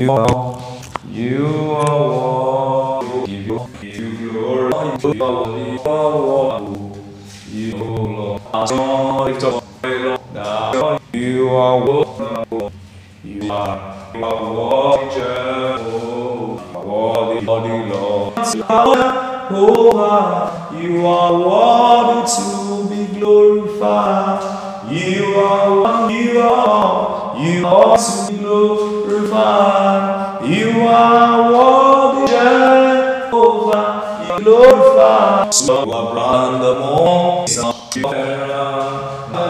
You are, you are. Give you, give you glory. You are. You are. You. Now, You are. You are, you are worthy, you are glorified. You are you are, you are to glorified. You are worthy, Jehovah, you glorified. So around the morning,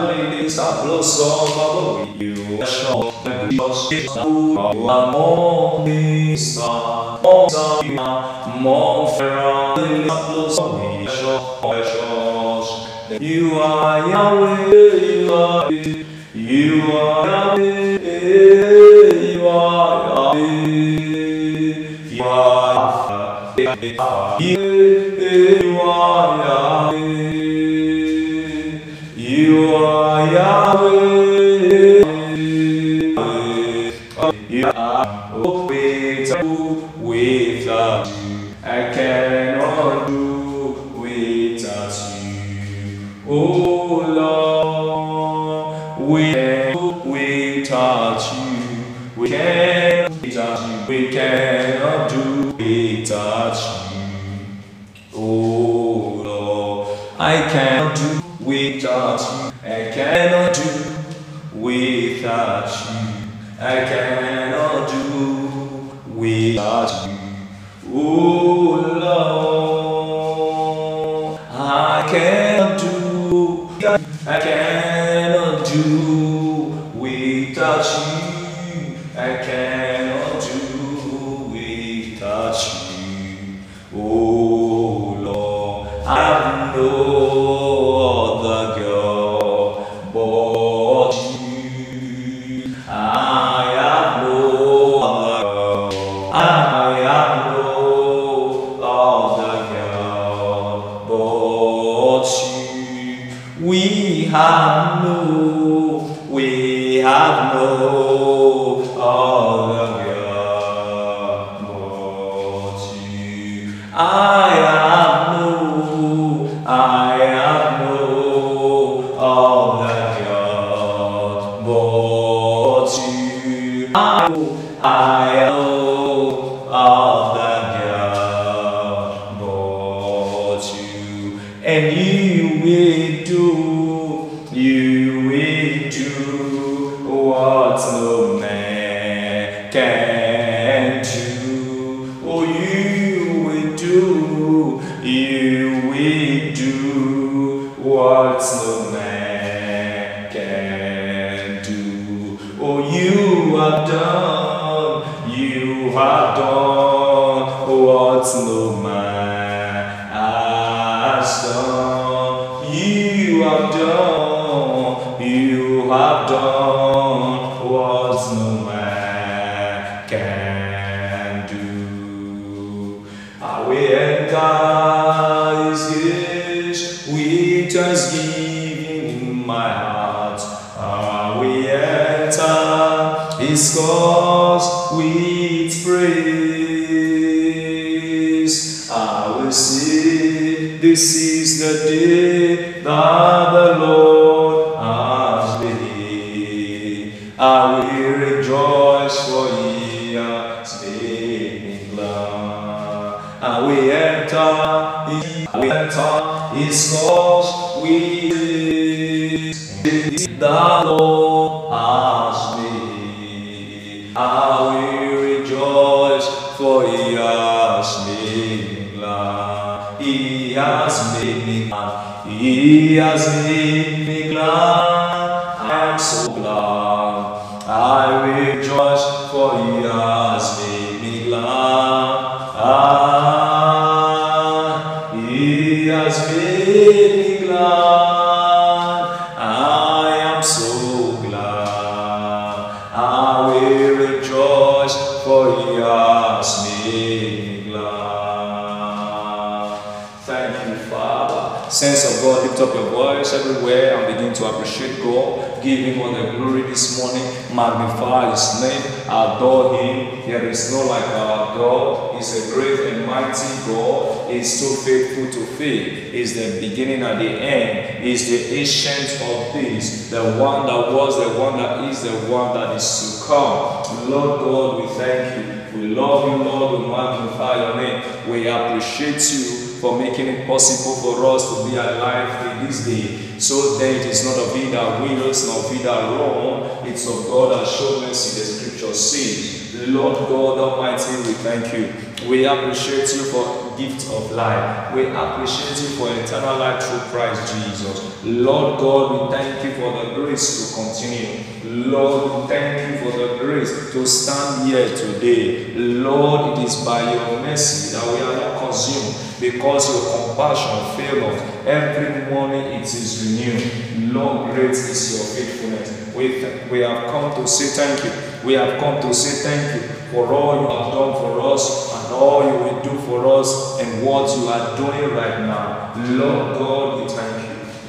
ladies are blossom of you. Show the because you are more this more you are more fair. Ladies are blossom of you. You are Yahweh, you are you are you are you are you are. You are Yahweh. You are without, without you. I cannot do without you. Oh Lord, without you. We can't without you. We cannot do without you. Oh Lord, I cannot do without you. I cannot do without you. I cannot do without you. Oh Lord, I cannot do. I cannot courts with the Lord has me. I will rejoice for he has made me glad. He has made me glad. He has made me glad. I am so glad. I rejoice for he everywhere and begin to appreciate God. Give Him all the glory this morning. Magnify His name. Adore Him. There is no like our God. He's a great and mighty God. He's so faithful to faith. He's the beginning and the end. He's the ancient of days. The one that was, the one that is, the one that is to come. Lord God, we thank you. We love you, Lord. We magnify your name. We appreciate you for making it possible for us to be alive in this day. So then it is not of thee that wills, nor of thee that wrong. It's of God that show mercy, the scripture says. Lord God Almighty, we thank you. We appreciate you for gift of life. We appreciate you for eternal life through Christ Jesus. Lord God, we thank you for the grace to continue. Lord, thank you for the grace to stand here today. Lord, it is by your mercy that we are not consumed because your compassion fails us. Every morning it is renewed. Lord, great is your faithfulness. We, we have come to say thank you. We have come to say thank you for all you have done for us and all you will do for us and what you are doing right now. Lord God, we thank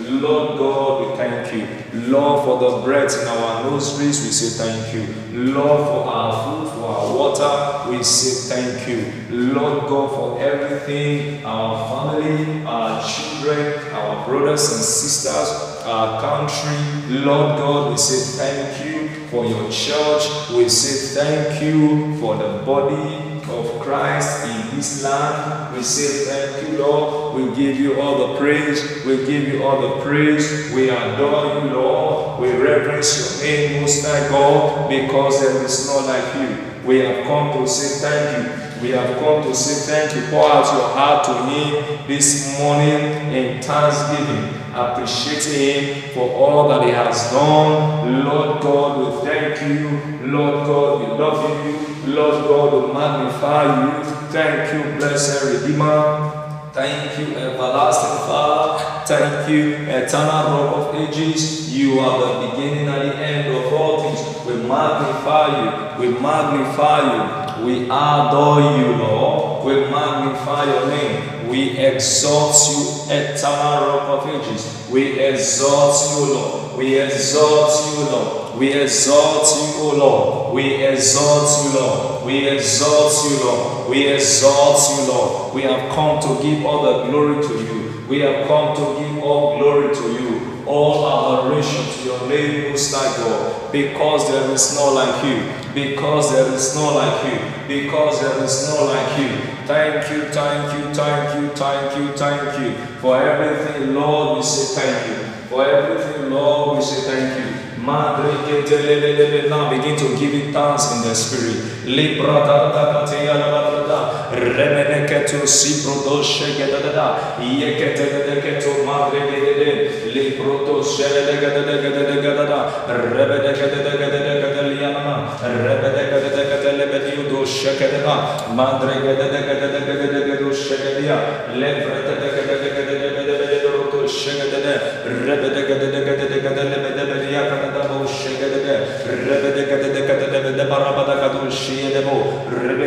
you. Lord God, we thank you. Lord, for the breath in our nostrils, we say thank you. Lord, for our food, for our water, we say thank you. Lord God, for everything, our family, our children, our brothers and sisters, our country. Lord God, we say thank you for your church. We say thank you for the body of Christ in this land. We say thank you, Lord. We give you all the praise. We give you all the praise. We adore you, Lord. We reverence your name, Most High God, because there is none like you. We have come to say thank you. We have come to say thank you. Pour out your heart to Him this morning in thanksgiving, appreciating Him for all that He has done. Lord God, we thank you. Lord God, we love you. Lord God, magnify you. Thank you, blessed Redeemer. Thank you, everlasting Father. Thank you, eternal rock of ages. You are the beginning and the end of all things. We magnify you. We magnify you. We adore you, Lord. We magnify your name. We exalt you, eternal rock of ages. We exalt you, Lord. We exalt you, Lord. We exalt you, O Lord. We exalt you, Lord. We exalt you, Lord. We exalt you, Lord. We have come to give all the glory to you. We have come to give all glory to you. All adoration to your name, Most High God. Because there is no like you. Because there is no like you. Because there is no like you. Thank you, thank you, thank you, thank you, thank you. For everything, Lord, we say thank you. For everything, Lord, we say thank you. Madre Now begin to give it thanks in the spirit. Remeneketu sibrodo shegedada. Yeketeketu de le proto shele gada de gada de gada da rebe de gada de gada de gada liyama rebe de gada de gada le bediu do shekede ma mandre gada de gada de gada de gada shekedia le vrete de gada de gada de gada de gada roto shekede de rebe de gada de gada de gada le bede bediya kada da bo shekede de rebe de gada de gada de gada barabada kadu shiye de bo rebe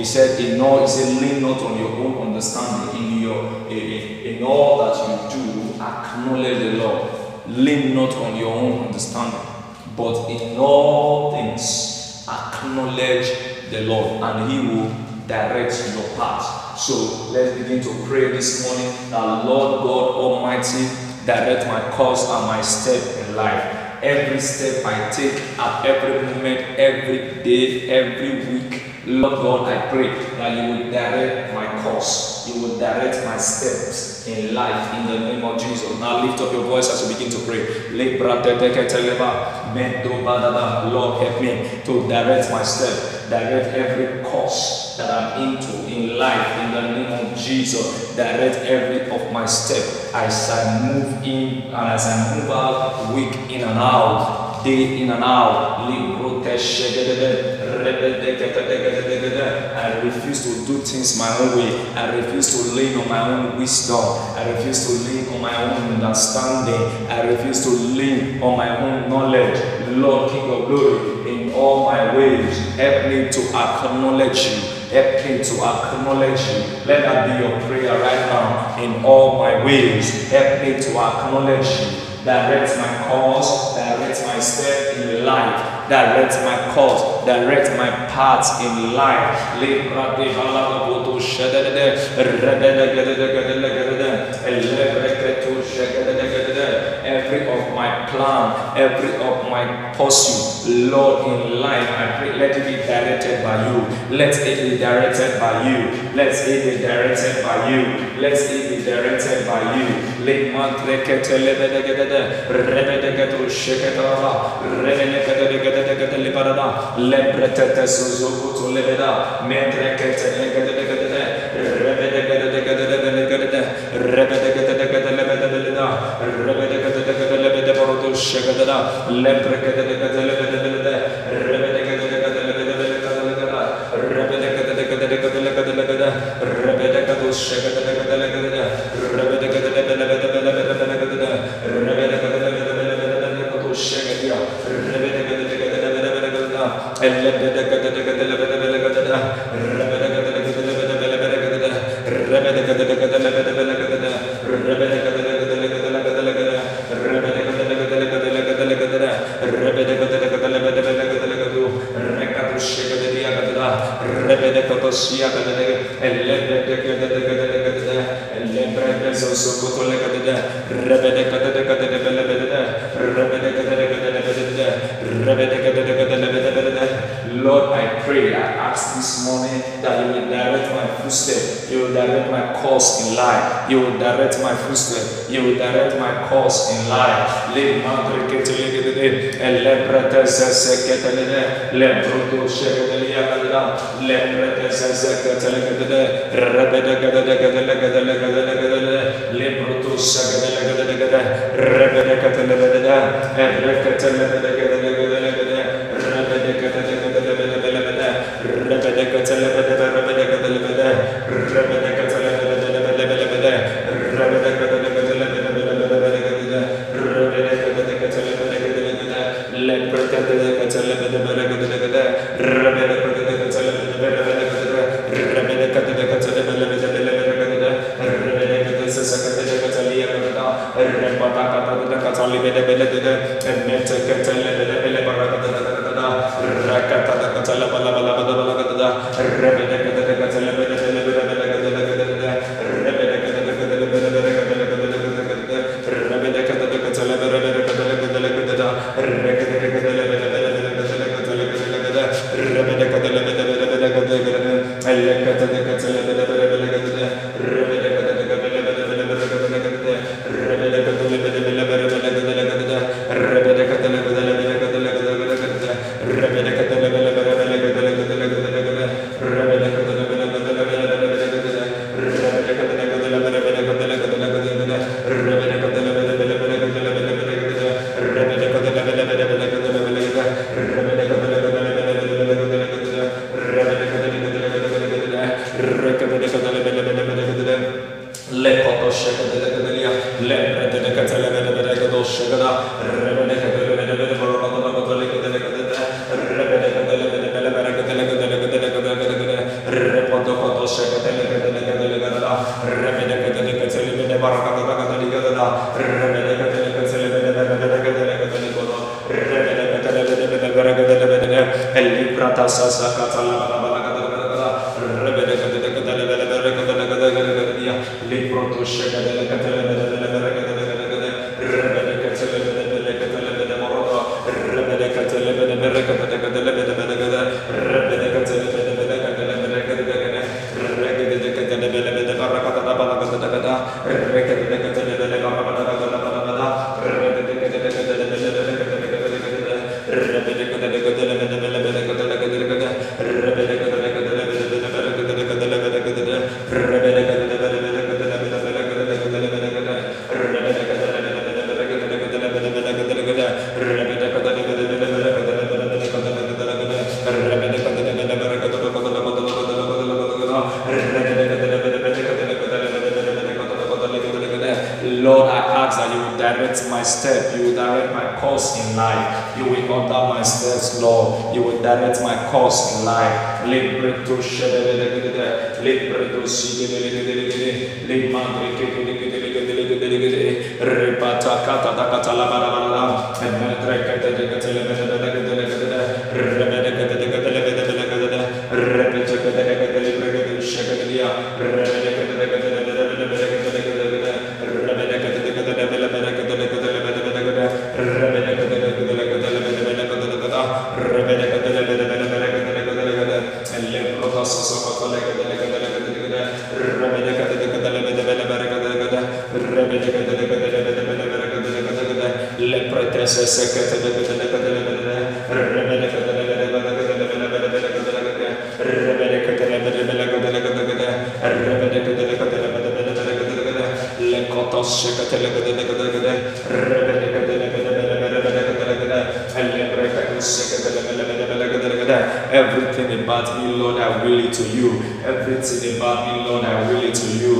He said, In all, he said, lean not on your own understanding. In your in, in all that you do, acknowledge the Lord. Lean not on your own understanding, but in all things acknowledge the Lord, and He will direct your path. So let's begin to pray this morning that Lord God Almighty direct my course and my step in life. Every step I take at every moment, every day, every week, Lord God, I pray that you will direct my course, you will direct my steps in life in the name of Jesus. Now lift up your voice as you begin to pray. Lord, help me to direct my step, direct every course that I'm into in life in the name of Jesus. Direct every of my step as I move in and as I move out, week in and out, day in and out. I refuse to do things my own way. I refuse to lean on my own wisdom. I refuse to lean on my own understanding. I refuse to lean on my own knowledge. Lord, King of glory, in all my ways, help me to acknowledge you. Help me to acknowledge you. Let that be your prayer right now. In all my ways, help me to acknowledge you. Direct my course, direct my step in life, direct my course, direct my path in life plan, every of my pursuit, Lord, in life, I pray, let it be directed by you. Let it be directed by you. Let it be directed by you. Let it be directed by you. Let Lebretete suzukutu lebeda, mendrekete legede ಗದಗದ ಲೆಪ್ರ Gadag ಗದಲ ಗದಲ ಗದಲ ರಬೆದ ಗದಲ ಗದಲ ಗದಲ ಗದಲ ಗದಲ ರಬೆದ ಗದಲ ಗದಲ ಗದಲ ಗದಲ ಗದ ರಬೆದ ಕದುಷ ಗದಲ ಗದಲ ಗದಲ ರಬೆದ ಗದಲ ಗದಲ ಗದಲ ಗದಲ ಗದಲ ರಬೆದ ಗದಲ ಗದಲ ಗದಲ ಗದಲ ಕದುಷ ಗದಿಯ ರಬೆದ ಗದಲ ಗದಲ ಗದಲ ಗದಲ ಎಲ್ಲ Gadag ಗದಲ ಗದಲ ಗದಲ ಗದಲ cause in life. Le mandre che te le chiede, e le pretese se che te le de, le produce che te le chiede, le pretese se che te le chiede, rebede che te le chiede, le chiede, le chiede, le chiede, le produce che te le rebede che te le e re che te le Everything about me, Lord, I will it to you. Everything about me, Lord, I will it to you.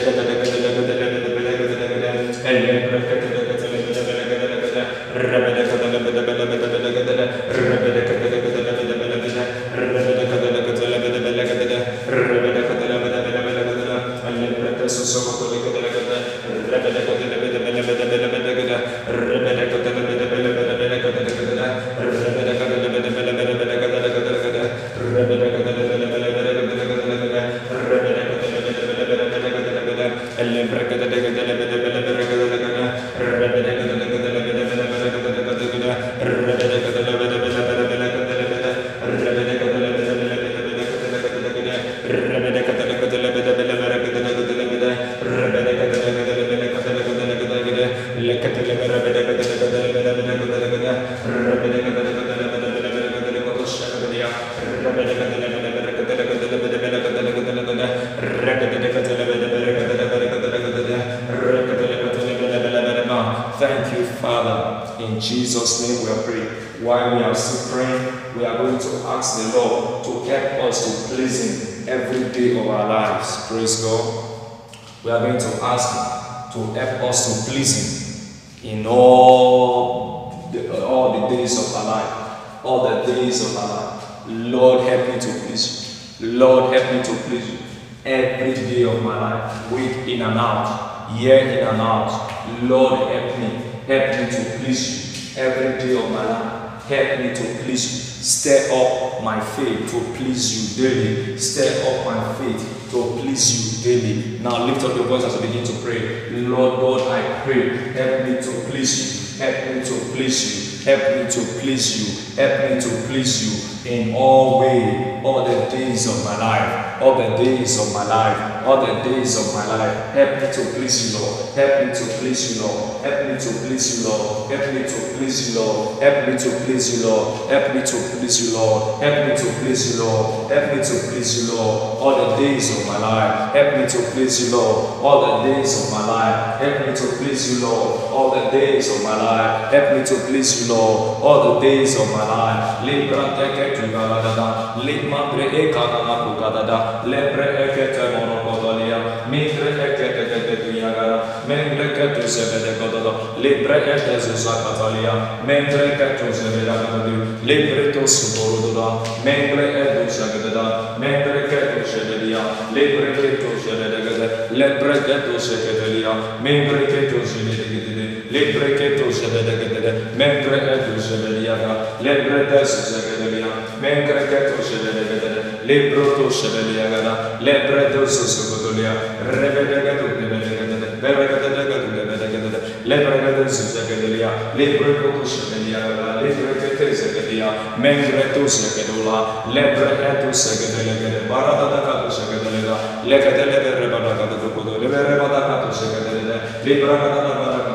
in and out, year in and out. Lord, help me. Help me to please you. Every day of my life, help me to please you. Stir up my faith to please you daily. Stir up my faith to please you daily. Now lift up your voice as we begin to pray. Lord God, I pray, help me to please you. Help me to please you. Help me to please you. Help me to please you in all way, all the days of my life, all the days of my life, all the days of my life. Help me to please you, Lord. Help me to please you, Lord. Help me to please you, Lord. Help me to please you, Lord. Help me to please you, Lord. Help me to please you, Lord. Help me to please you, Lord. Help me to please you, Lord. All the days of my life. Help me to please you, Lord. All the days of my life. Help me to please you, Lord. All the days of my life. Help me to please you, Lord. All the days of my life. salar libra teke tugaladada likma pre ekanama kugadada. Lepre ekete monokodalia mitre ekete tete tuyagara memre ketu sebede kodada libre ete zuzakatalia memre ketu sebede kodadu libre tosu borududa memre edu sebededa memre ketu sebedia libre ketu sebede kede lepre ketu sebedelia memre ketu sebede kede Lebreketu sebedegedede, mentre edu sebediaga, lebredes sebedia, mentre ketu sebedegedede, lebrotu sebediagada, lebredus sebedulia, rebedegedu nebedegedede, beregedegedu nebedegedede, lebregedes sebedia, lebredu sebediagada, lebrekete sebedia, mentre tu sebedula, lebreketu sebedelegede, baradadagadu sebedelega, legedelegede rebadagadu kudu, leberebadagadu sebedelede, librakadagadu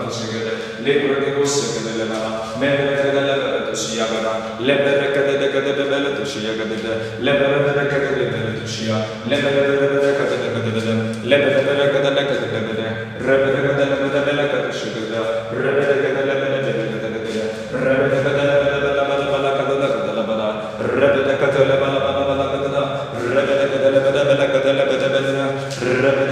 le corde rosse che nelle mani, mentre della vera tu sia vera, le vera cadete cadete belle tu sia cadete, le vera vera cadete belle tu sia, le vera vera cadete cadete, le vera vera cadete cadete belle, re vera cadete belle belle cadete sia cadete, re vera cadete belle belle cadete cadete, re vera cadete belle belle belle belle cadete cadete belle, re vera cadete belle belle belle cadete, re vera cadete belle belle belle cadete belle, re vera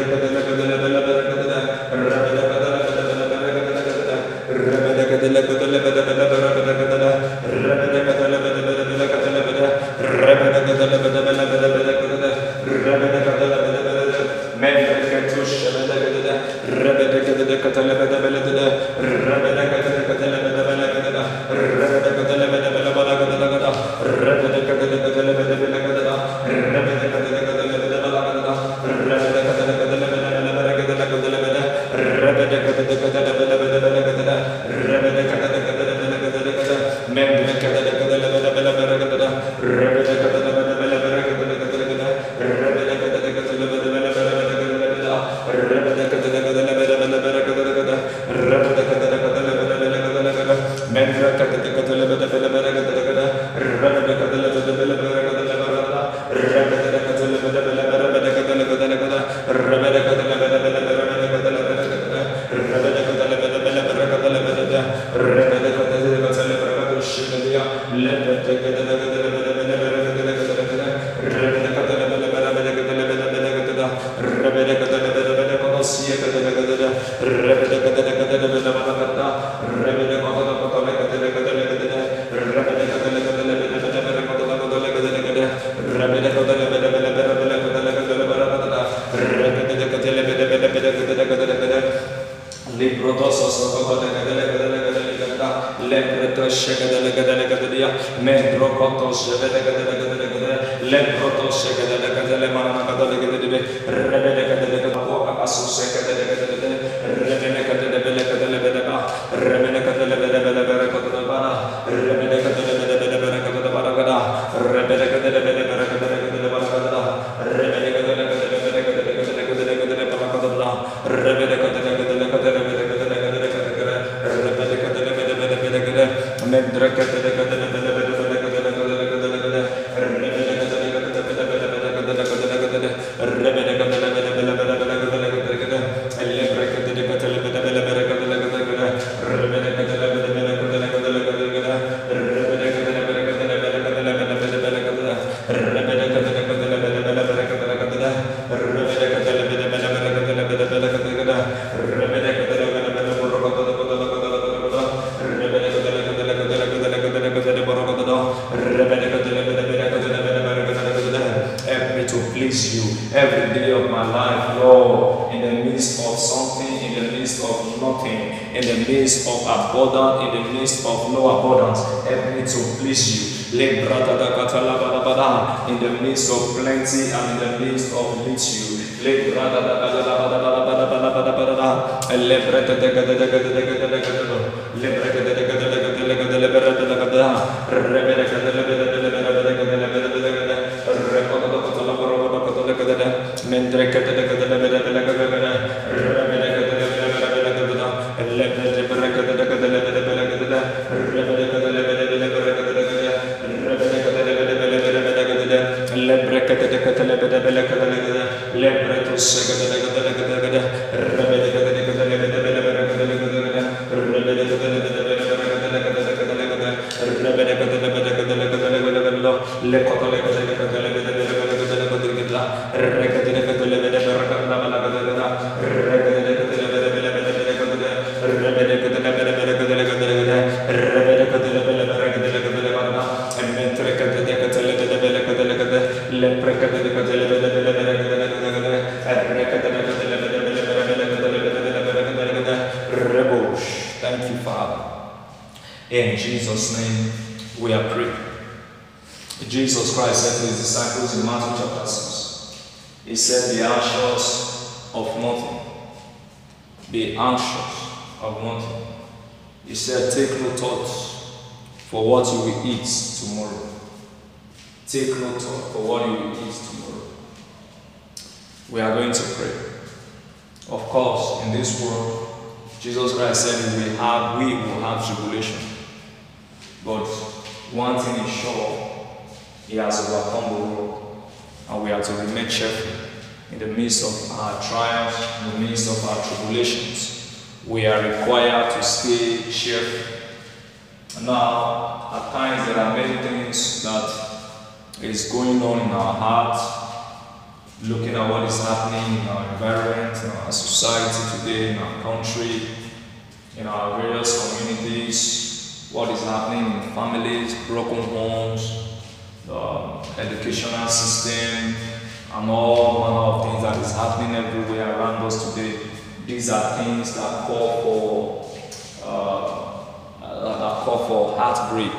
да да да да да Take no thought for what you will eat tomorrow. Take no thought for what you will eat tomorrow. We are going to pray. Of course, in this world, Jesus Christ said we have we will have tribulation. But one thing is sure, He has overcome the world, and we have to remain cheerful in the midst of our trials, in the midst of our tribulations. We are required to stay cheerful. Now, at times there are many things that is going on in our hearts, looking at what is happening in our environment, in our society today, in our country, in our various communities, what is happening in families, broken homes, the educational system, and all manner of things that is happening everywhere around us today. These are things that call for uh, that call for heartbreak,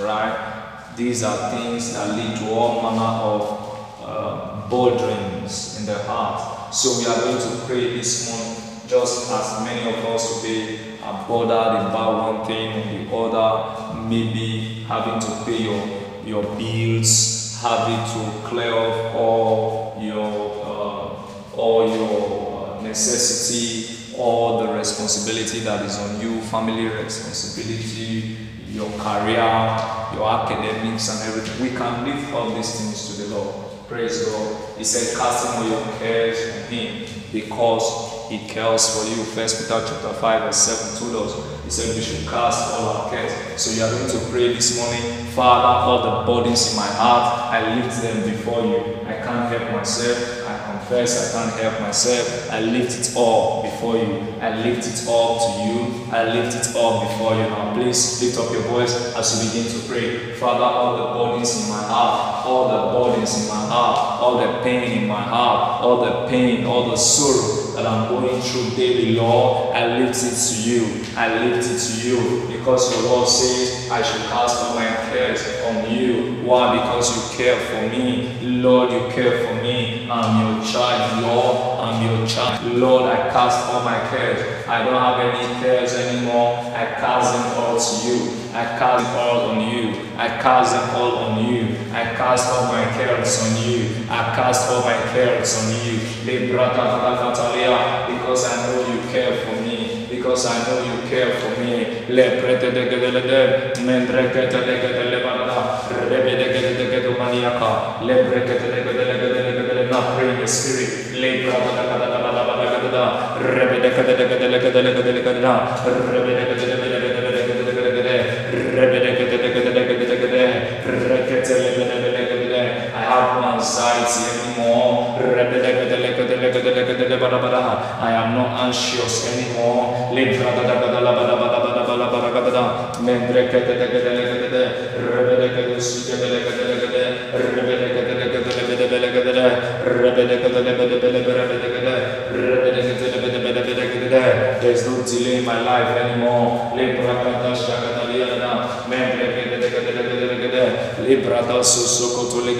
right? These are things that lead to all manner of uh, in the heart. So we are going to pray this morning, just as many of us today are bothered about one thing or the other, maybe having to pay your, your bills, having to clear off all your uh, all your uh, necessity, all the responsibility that is on you, family responsibility, your career, your academics and everything. We can leave all these things to the Lord. Praise God. He said, casting all your cares on Him because He cares for you. First Peter chapter 5 verse 7 told us. He said we should cast all our cares. So you are going to pray this morning, Father, all the burdens in my heart, I lift them before you. I can't help myself confess I can't help myself. I lift it all before you. I lift it all to you. I lift it all before you. Now, please lift up your voice as you begin to pray. Father, all the burdens in my heart, all the burdens in my heart, all the pain in my heart, all the pain, all the sorrow that I'm going through daily, Lord, I lift it to you. I lift it to you because your word says I should cast all my cares on you. Why? Because you care for me. Lord, you care for me. I'm your child. Lord, I'm your child. Lord, I cast all my cares. I don't have any cares anymore. I cast them all to you. I cast them all on you. I cast them all on you. I cast all my cares on you. I cast all my cares on you. Because I know you care for me. Because I know you care for me. Le prete de gedele mentre I am not anxious anymore. There's no delay in my life anymore.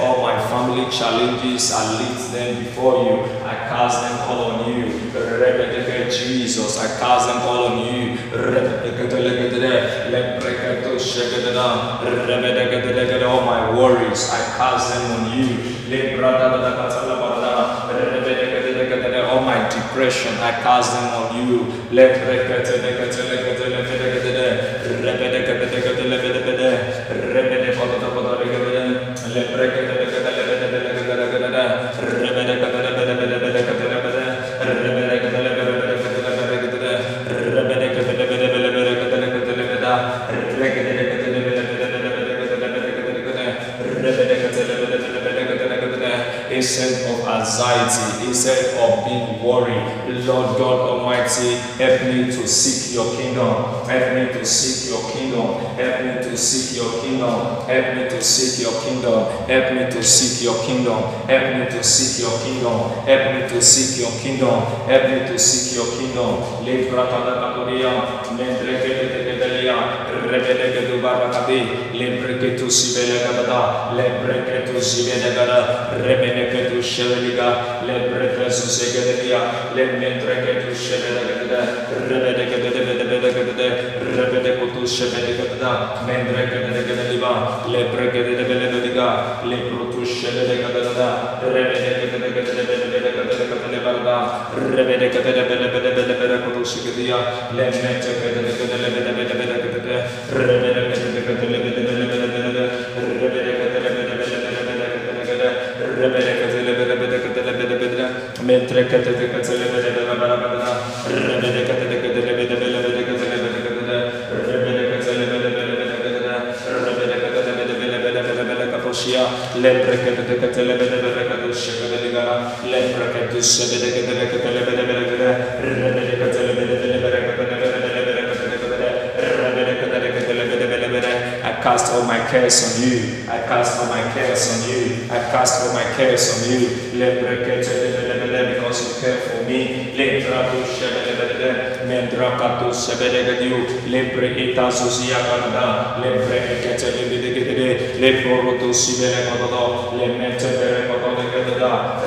All oh, my family challenges, I lift them before you. I cast them all on you. Jesus, I cast them all on you. All oh, my worries, I cast them on you. Transgression, I cast them on you. your kingdom. Help me to seek your kingdom. Help me to seek your kingdom. Help me to seek your kingdom. Libra Kadakadoria, mentre che te debelia, rebele che tu baracadi, lepre che tu si vede cadada, lepre che tu si vede cadada, rebele che tu sceveliga, lepre che tu si vede via, le mentre che tu sceveliga, rebele che te deve deve che te rebele che tu sceveliga, mentre che te deve deve le pre che te deve deve le pro mentre che te te cancelle bene bene bene bene I cast all my cares on you. I cast all my cares on you. I cast all my cares on you. Because you care for me. Kododo.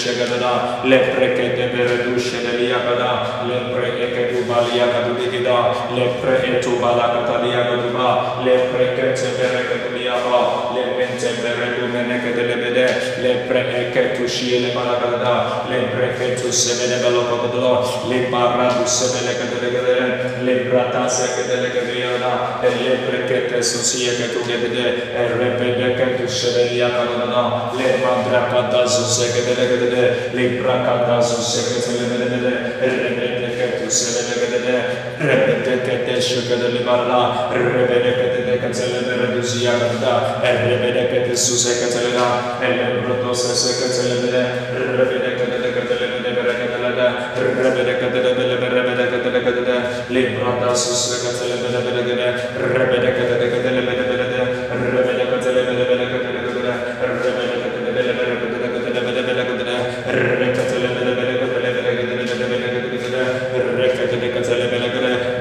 shegada lepre che de beredusce de liagada lepre e che tu balia cadudigida lepre e tu bala catalia caduba lepre che c'è bere che tu liava le pence bere tu mene che te le vede lepre e che tu scie le bala cadada lepre che tu se vede bello codolo le parra tu se vede che te le vede lebratasak delegriona e lebrekete susieke tugebide e rebedeke tusheveliakanana le madrapatasuseke le lebrakatasuseke telegede e rebedeke tusheveliakanana Rebedekedeshukadelibarra, Rebedekedekateleberedusiagada, Rebedekedesusekatelena, Elebrotosesekatelebere, Rebedekedeshukadelibarra,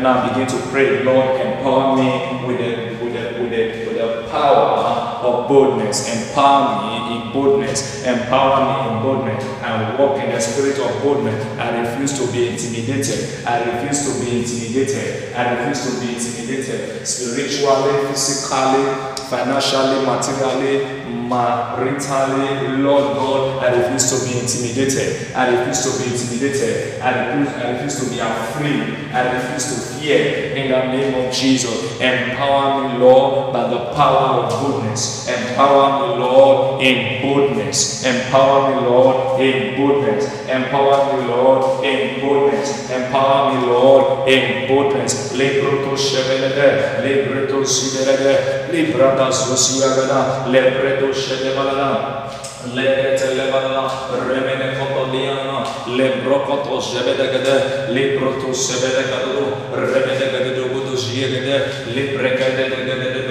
Now begin to pray, Lord, empower me with the with the with the with the power of boldness. Empower me boldness. Empower me in boldness. I walk in the spirit of boldness. I refuse to be intimidated. I refuse to be intimidated. I refuse to be intimidated. Spiritually, physically, financially, materially, maritally, Lord God, I refuse to be intimidated. I refuse to be intimidated. I refuse, I refuse to be afraid. I refuse to fear. In the name of Jesus, empower me, Lord, by the power of goodness. Empower me, goodness. Empower me, Lord, in goodness. Empower me, Lord, in goodness. Empower me, Lord, in goodness. Libruto shevelede, libruto sivelede, librada sosiagana, lebredo shevelana, lebrete levalana, remene kotoliana, lebrokoto shevedegede, libruto shevedegede, remene gededu gudu shiegede, librekede gedede,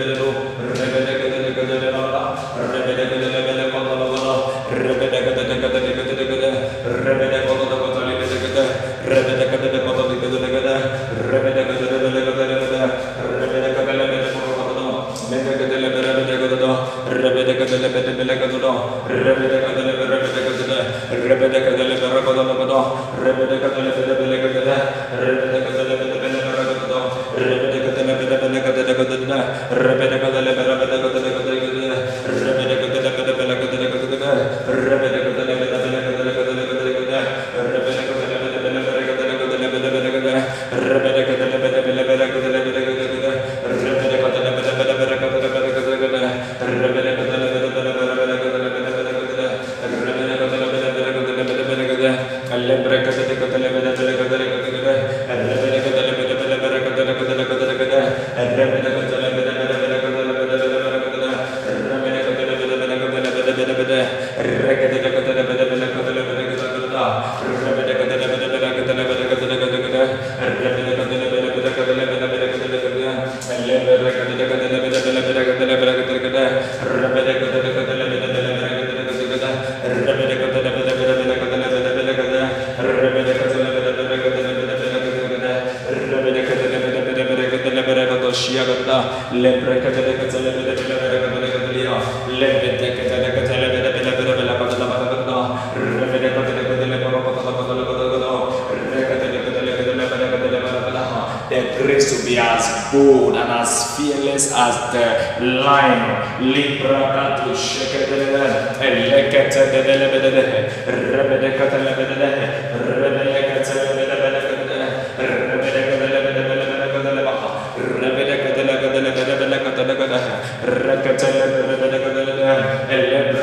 Ellebre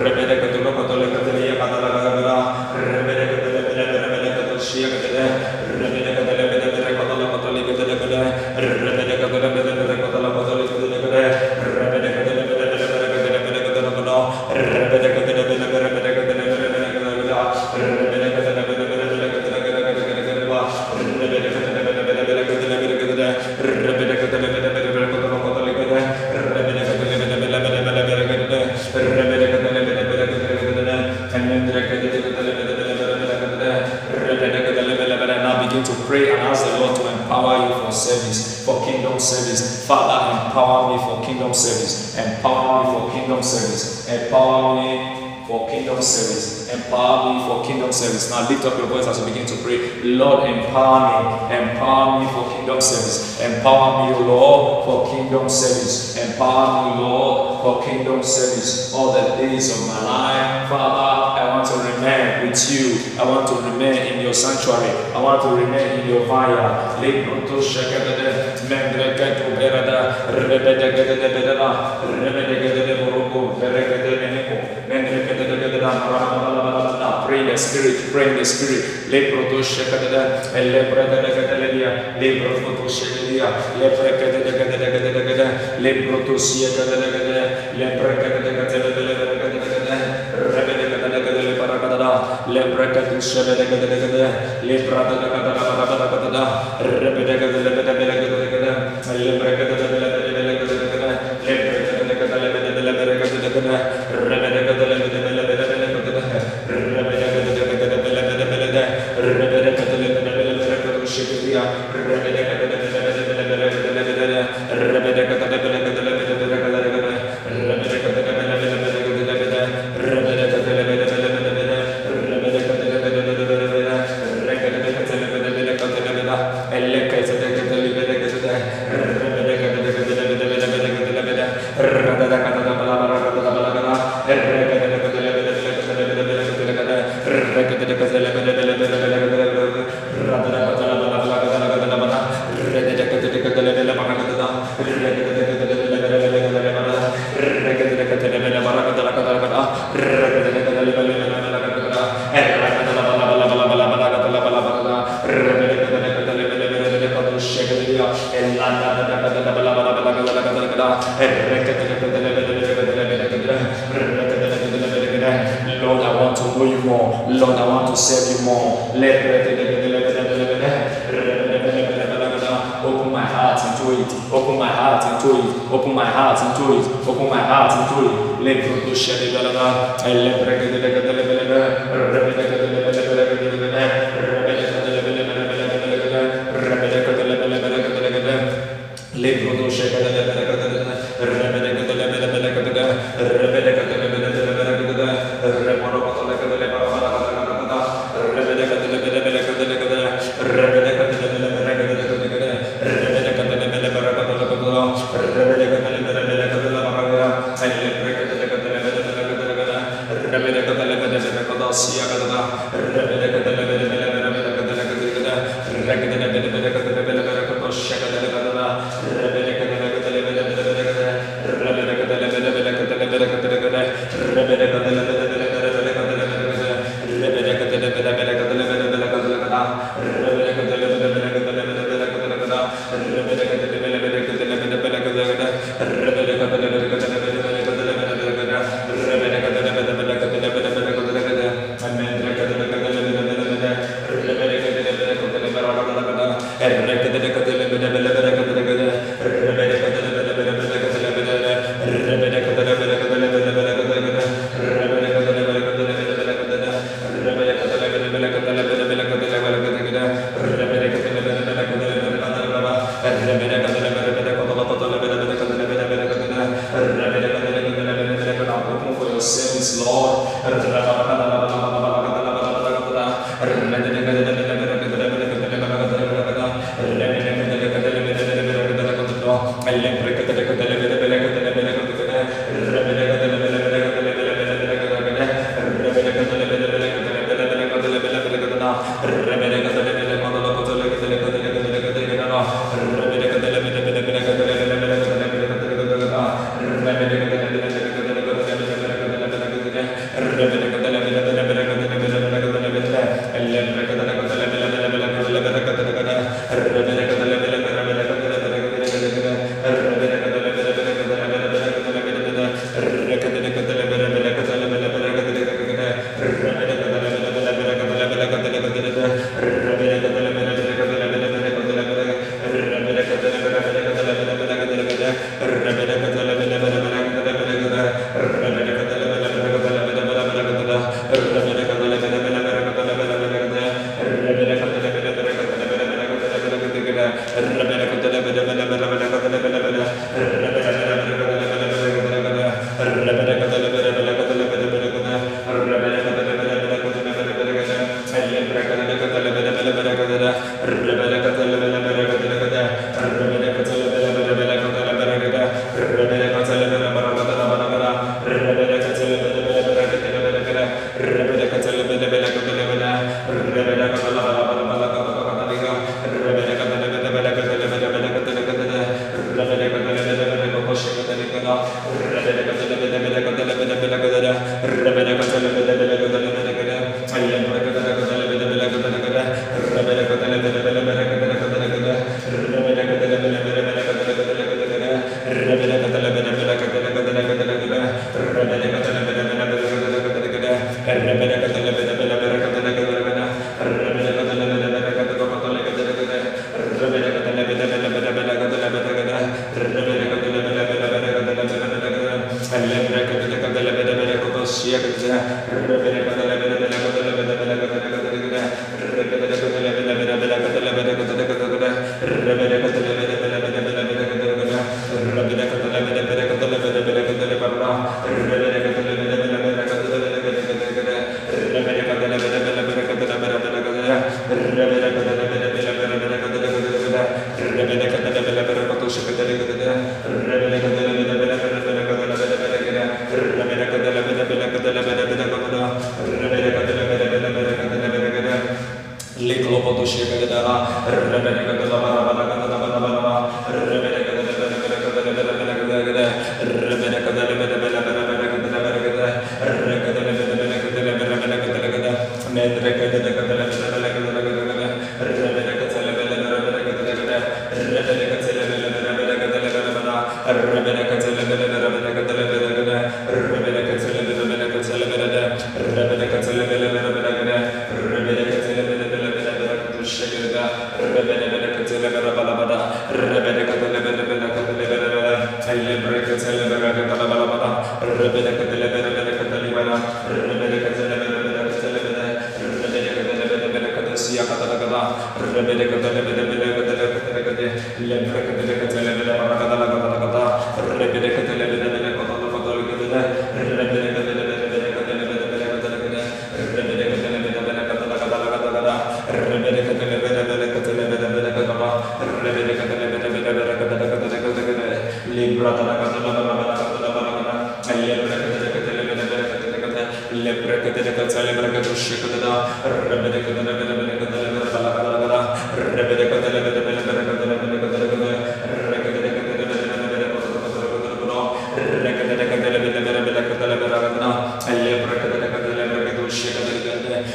Now lift up your voice as you begin to pray. Lord, empower me. Empower me for kingdom service. Empower me, O Lord, for kingdom service. Empower me, Lord, for kingdom service. All the days of my life, Father, I want to remain with you. I want to remain in your sanctuary. I want to remain in your fire. Lebroto shakadada, mendreketu berada, rebedegedede bedada, rebedegedede boroko, beregedede neko, mendrekedede Open my heart into it. Open my heart into it. Open my heart into it. Open my heart into it. Let the shadow Let the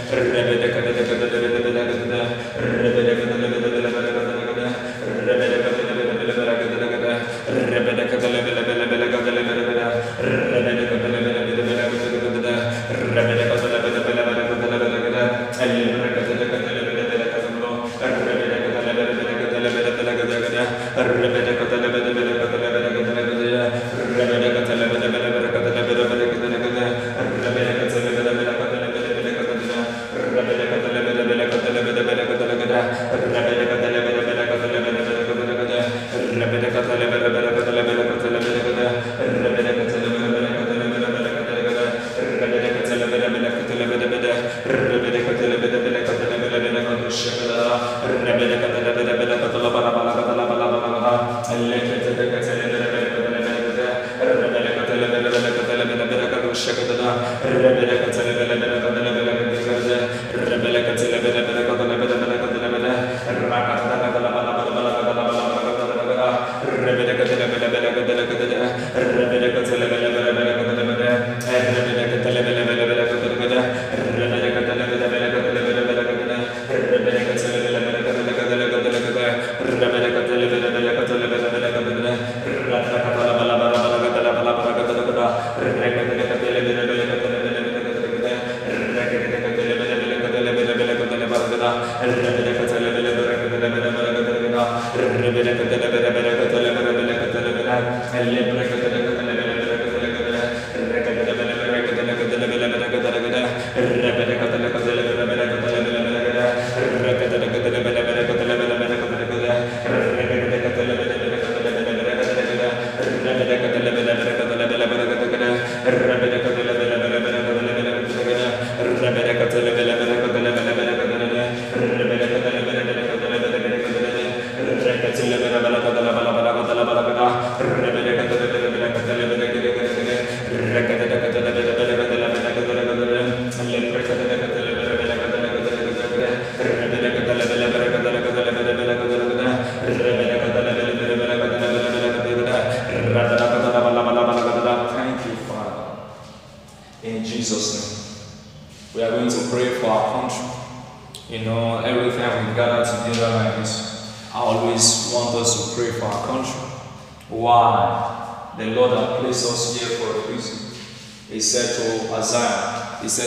re re re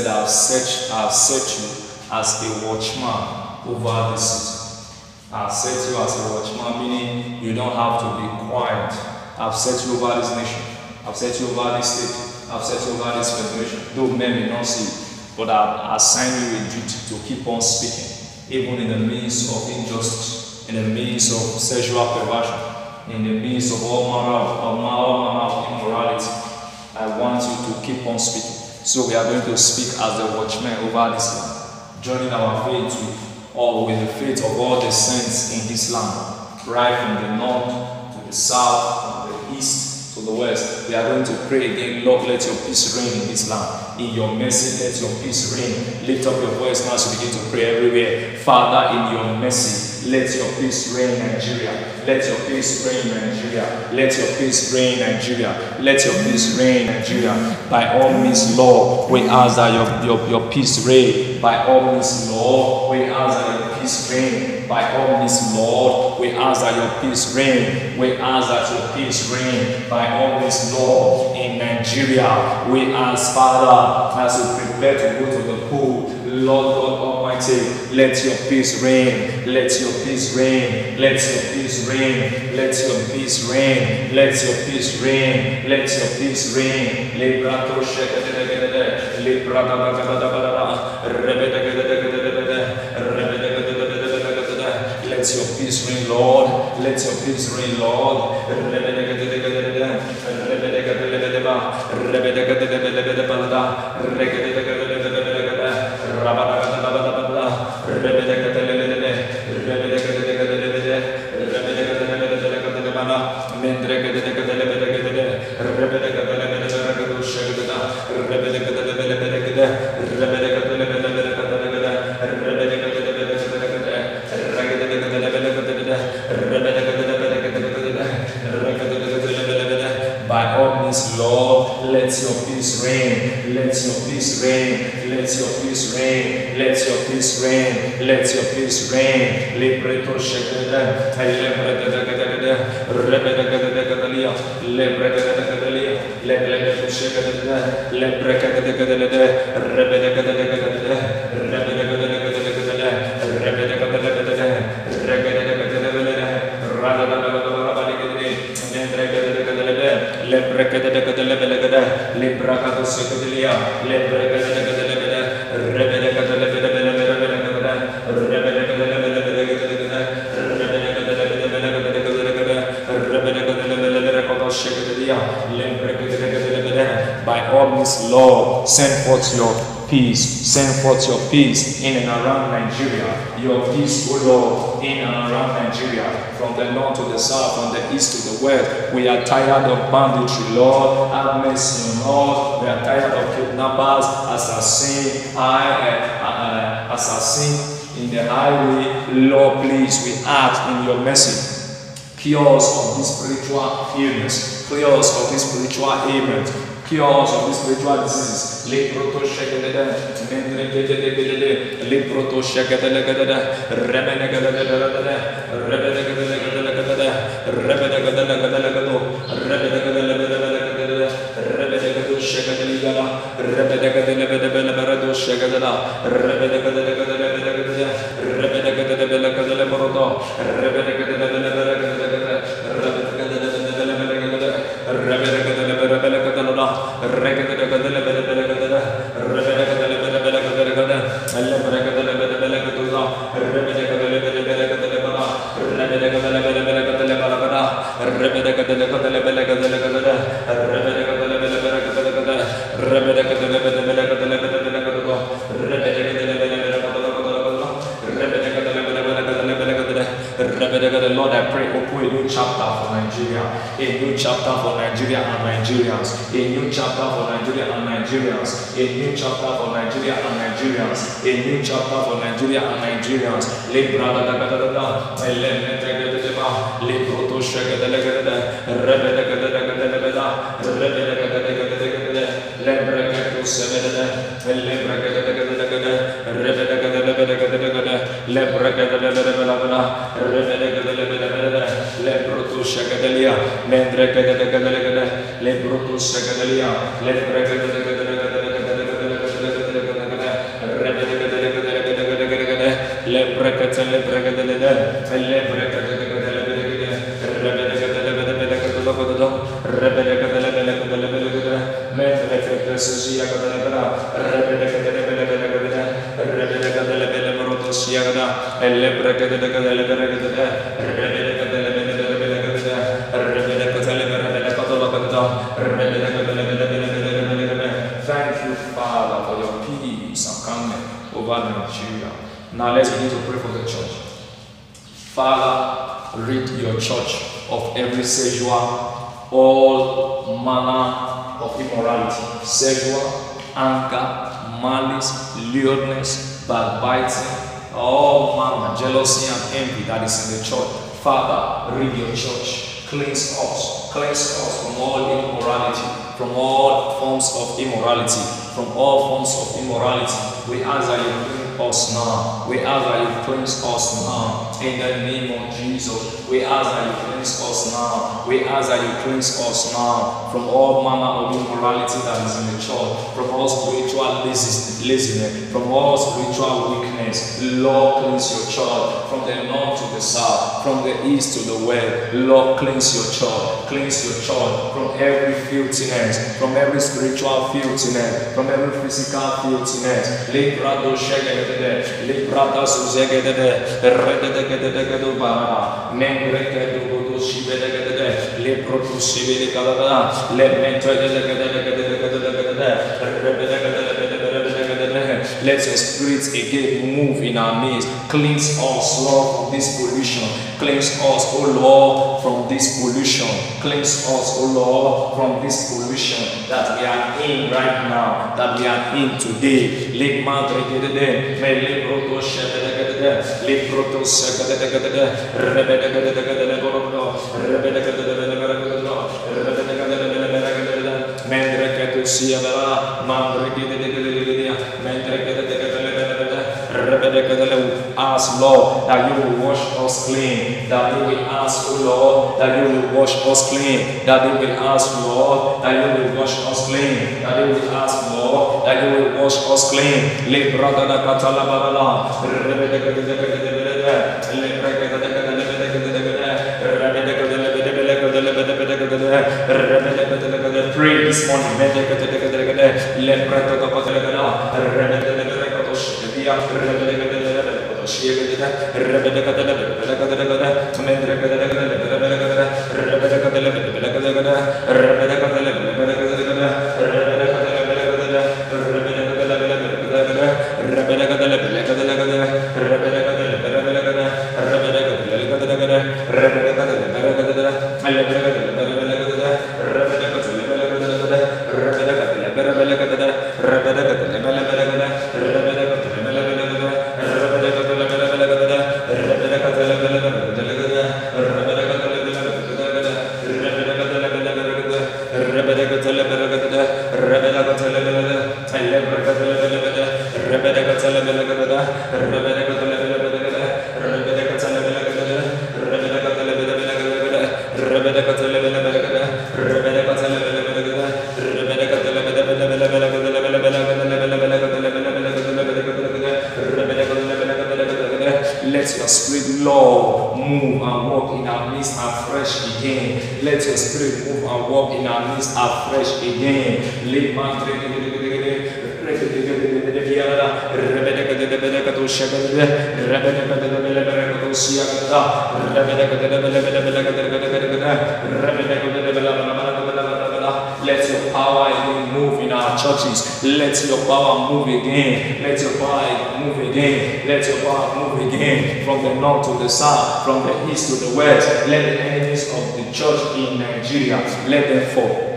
said, I've set, I've set you as a watchman over this city. I've set you as a watchman, meaning you don't have to be quiet. I've set you over this nation. I've set you over this state. I've set you over this federation. Though men may not see but I've assigned you a duty to keep on speaking, even in the midst of injustice, in the midst of sexual perversion, in the midst of all manner of, all manner of immorality. I want you to keep on speaking. So we are going to speak as the watchmen over this land, joining our faith with, all, with the faith of all the saints in this land, right from the north to the south, west. We are going to pray again, Lord, let your peace reign in this land. In your mercy, let your peace reign. Lift up your voice now so begin to pray everywhere. Father, in your mercy, let your peace reign, Nigeria. Let your peace reign, Nigeria. Let your peace reign, Nigeria. Let your peace reign, Nigeria. By all means, Lord, we ask that your, your, your peace reign. By all means, Lord, we ask that peace reign. By all means, Lord, we ask that your peace reign. We ask that your peace reign. By all means, Lord, in Nigeria, we ask, Father, as we prepare to go to the pool, Lord God Almighty, let your peace reign. Let your peace reign. Let your peace reign. Let your peace reign. Let your peace reign. Let your peace reign. Lebrato shekadadadadada. Lebradabadabadabadaba. Rebedagadagadadadada. Lord. Let your peace reign, Lord. Rebedagadagadadada. Peace reign. Let your peace reign. Libreto shekada. Lebregadagadagadagada. Rebedagadagadagalia. Lebregadagadalia. Lebregato shekada. Send forth your peace. Send forth your peace in and around Nigeria. Your peace, O Lord, in and around Nigeria. From the north to the south, from the east to the west. We are tired of banditry, Lord. Have mercy us. We are tired of kidnappers, assassin, I, uh, uh, assassin in the highway. Lord, please, we ask in your mercy cure of this spiritual illness, cure of this spiritual ailment, cure of this spiritual Likrutu šekelėde, mendrengėdėdėdėdėdė, likrutu šekelėde gadėde, remene gadėde gadėde, remene gadėde gadėde gadėde, remene gadėde gadėde gadu, remene gadėde gadėde gadėde, remene gadu šekelėde gada, remene gadėde gadėde gadėde gadu šekelėde, remene gadėde gadėde gadėde, remene gadėde gadėde gadėde barodo, remene gadėde gadėde Nigerians, a new chapter for Nigeria and Nigerians, a new chapter for Nigeria and Nigerians. Le brada da da da da, all manner of immorality, sexual, anger, malice, lewdness, backbiting, all manner, jealousy and envy that is in the church. Father, read your church, cleanse us, cleanse us from all immorality, from all forms of immorality, from all forms of immorality. We ask that you us now. We ask that you cleanse us now. In the name of Jesus, we ask that you cleanse us now. We ask that you cleanse us now from all manner of immorality that is in the church, from all spiritual laziness, from all spiritual weakness. Lord, cleanse your church from the north to the south, from the east to the west. Lord, cleanse your church. Cleanse your church from every filthiness, from every spiritual filthiness, from every physical filthiness. Legede, Librata Suzegede, Redegede Bara, Mengre Gudu Shibede, Leprotu let your spirit again move in our midst. Cleanse us, Lord, from this pollution. Cleanse us, O Lord, from this pollution. Cleanse us, O Lord, from this pollution that we are in right now, that we are in today. Mentre che tu sia verrà, mandre che ask Lord that you will wash us clean, that you will ask oh Lord that you will wash us clean, that you will ask Lord that you will wash us clean, that you will ask Lord that you will wash us clean. Le brada da katala barala, Pray this morning. Shia Gadda, Rebecca, Rebecca, Rebecca, Rebecca, Rebecca, Rebecca, Let your power move again. Let your power move again. Let your power move again from the north to the south, from the east to the west. Let the enemies of the church in Nigeria let them fall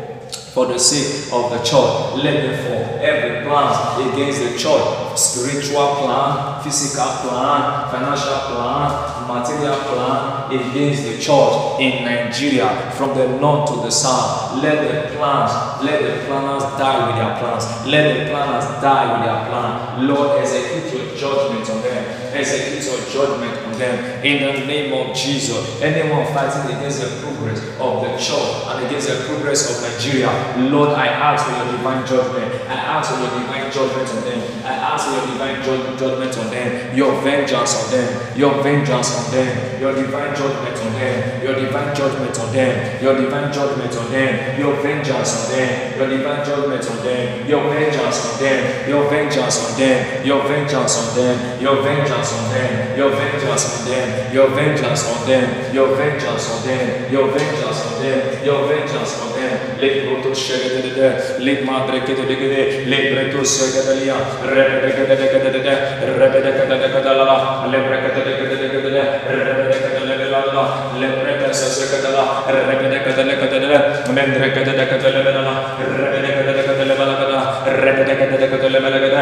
for the sake of the church. Let them fall. Every plan against the church, spiritual plan, physical plan, financial plan, material plan against the church in Nigeria from the north to the south. Let the plans, let the planners die with their plans. Let the planners die with their plan. Lord, execute your judgment on them. Execute your judgment on them. In the name of Jesus. Anyone fighting against the progress of the church and against the progress of Nigeria, Lord, I ask for your divine judgment. I ask for your divine judgment on them. I ask your divine ju- judgment on them. Your vengeance on them. Your vengeance on them. Your divine judgment on them. Your divine judgment on them. Your divine judgment on them. Your vengeance on them. Your divine judgment on them. Your vengeance on them. Your vengeance on them. Your vengeance on them. Your vengeance on them. Your vengeance on them. Your vengeance on them. Your vengeance on them. Your vengeance on them. Your vengeance on them. Lekrutu şegedede lek madrekete degede lebretu şegedelia rebedekede degede rebedekede degedala lebrekete degede degede rebedekede lebelala lebrete şegedela rebedekede degede mendrekete degede lebelala rebedekede degede lebelala rebedekede degede lebelala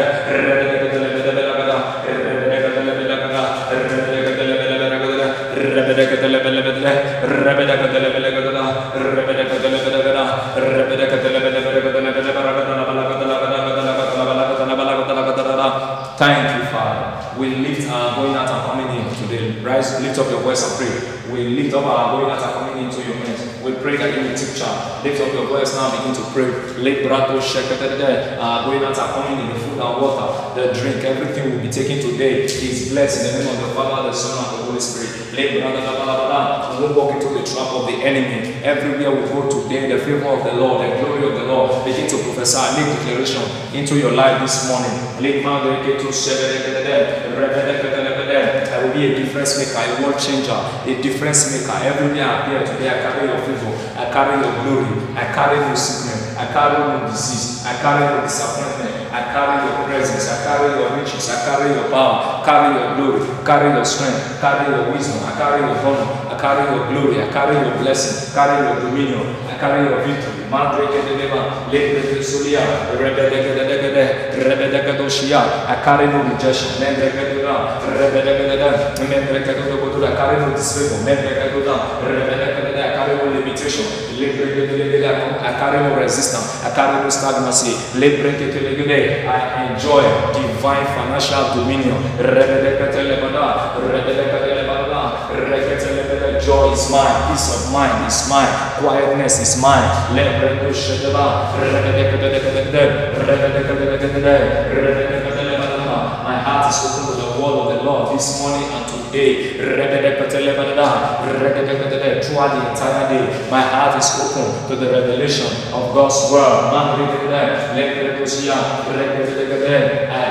you charge. Lift up your voice now, begin to pray. Let Brato uh, out and coming in the food and water, the drink, everything will be taken today is blessed in the name of the Father, the Son, and the Holy Spirit. Let Brato We won't walk into the trap of the enemy. Everywhere we go today, the favor of the Lord, the glory of the Lord, begin to prophesy, make declaration into your life this morning. Shekatade, I will be a difference maker, a world changer, a difference maker. Everywhere I appear today, I carry your favor, carry your glory, I carry no sickness, I carry no disease, I carry no disappointment, I carry your presence, I carry your riches, I carry your power, carry your glory, carry your strength, carry your wisdom, I carry your honor, I carry your glory, I carry your blessing, carry your dominion, I carry your victory. I carry no rejection, I carry no disfavor, I enjoy divine financial dominion, joy is mine, peace of mind is mine, quietness is mine. My heart is open to the word of the Lord this morning and my heart is open to the revelation of God's word. I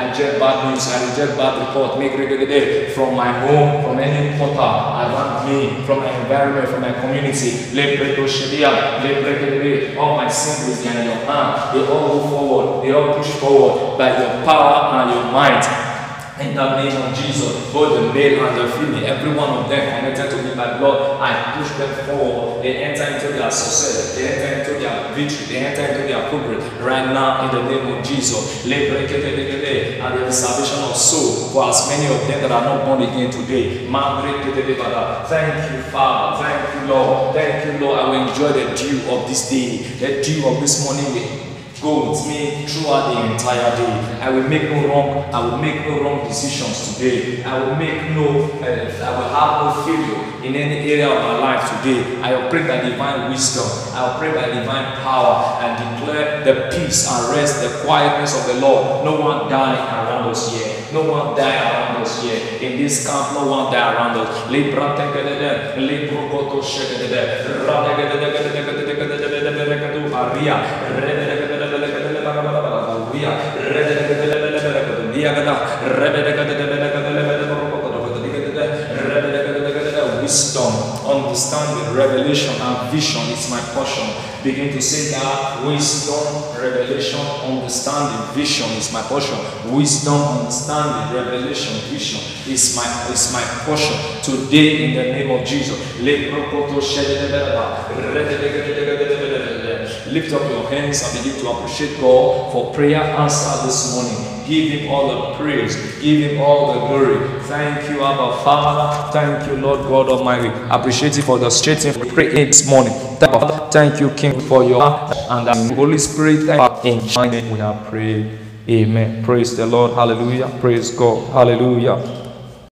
reject bad news, I reject bad report. From my home, from any portal around me, from my environment, from my community. All my sins are in your hand. They all move forward, they all push forward by your power and your might. In the name of Jesus, both the male and the female, every one of them connected to me by blood, I push them forward. They enter into their success, they enter into their victory, they enter into their progress right now in the name of Jesus. And the salvation of soul for as many of them that are not born again today. Thank you, Father. Thank you, Lord. Thank you, Lord. I will enjoy the dew of this day, the dew of this morning go with me throughout the entire day. I will make no wrong, I will make no wrong decisions today. I will make no, uh, I will have no failure in any area of my life today. I will pray by divine wisdom. I will pray by divine power and declare the peace and rest, the quietness of the Lord. No one die around us here. No one die around us here. In this camp, no one die around us. Wisdom, understanding, revelation, and vision is my portion. Begin to say that wisdom, revelation, understanding, vision is my portion. Wisdom, understanding, revelation, vision is my is my portion today in the name of Jesus. Lift up your hands and begin to appreciate God for prayer answer this morning. Give Him all the praise. Give Him all the glory. Thank you, Abba Father. Thank you, Lord God Almighty. Appreciate you for the straight pray this morning. Thank you, King, for your and the Holy Spirit. Thank you. In Jesus' we have prayed. Amen. Praise the Lord. Hallelujah. Praise God. Hallelujah.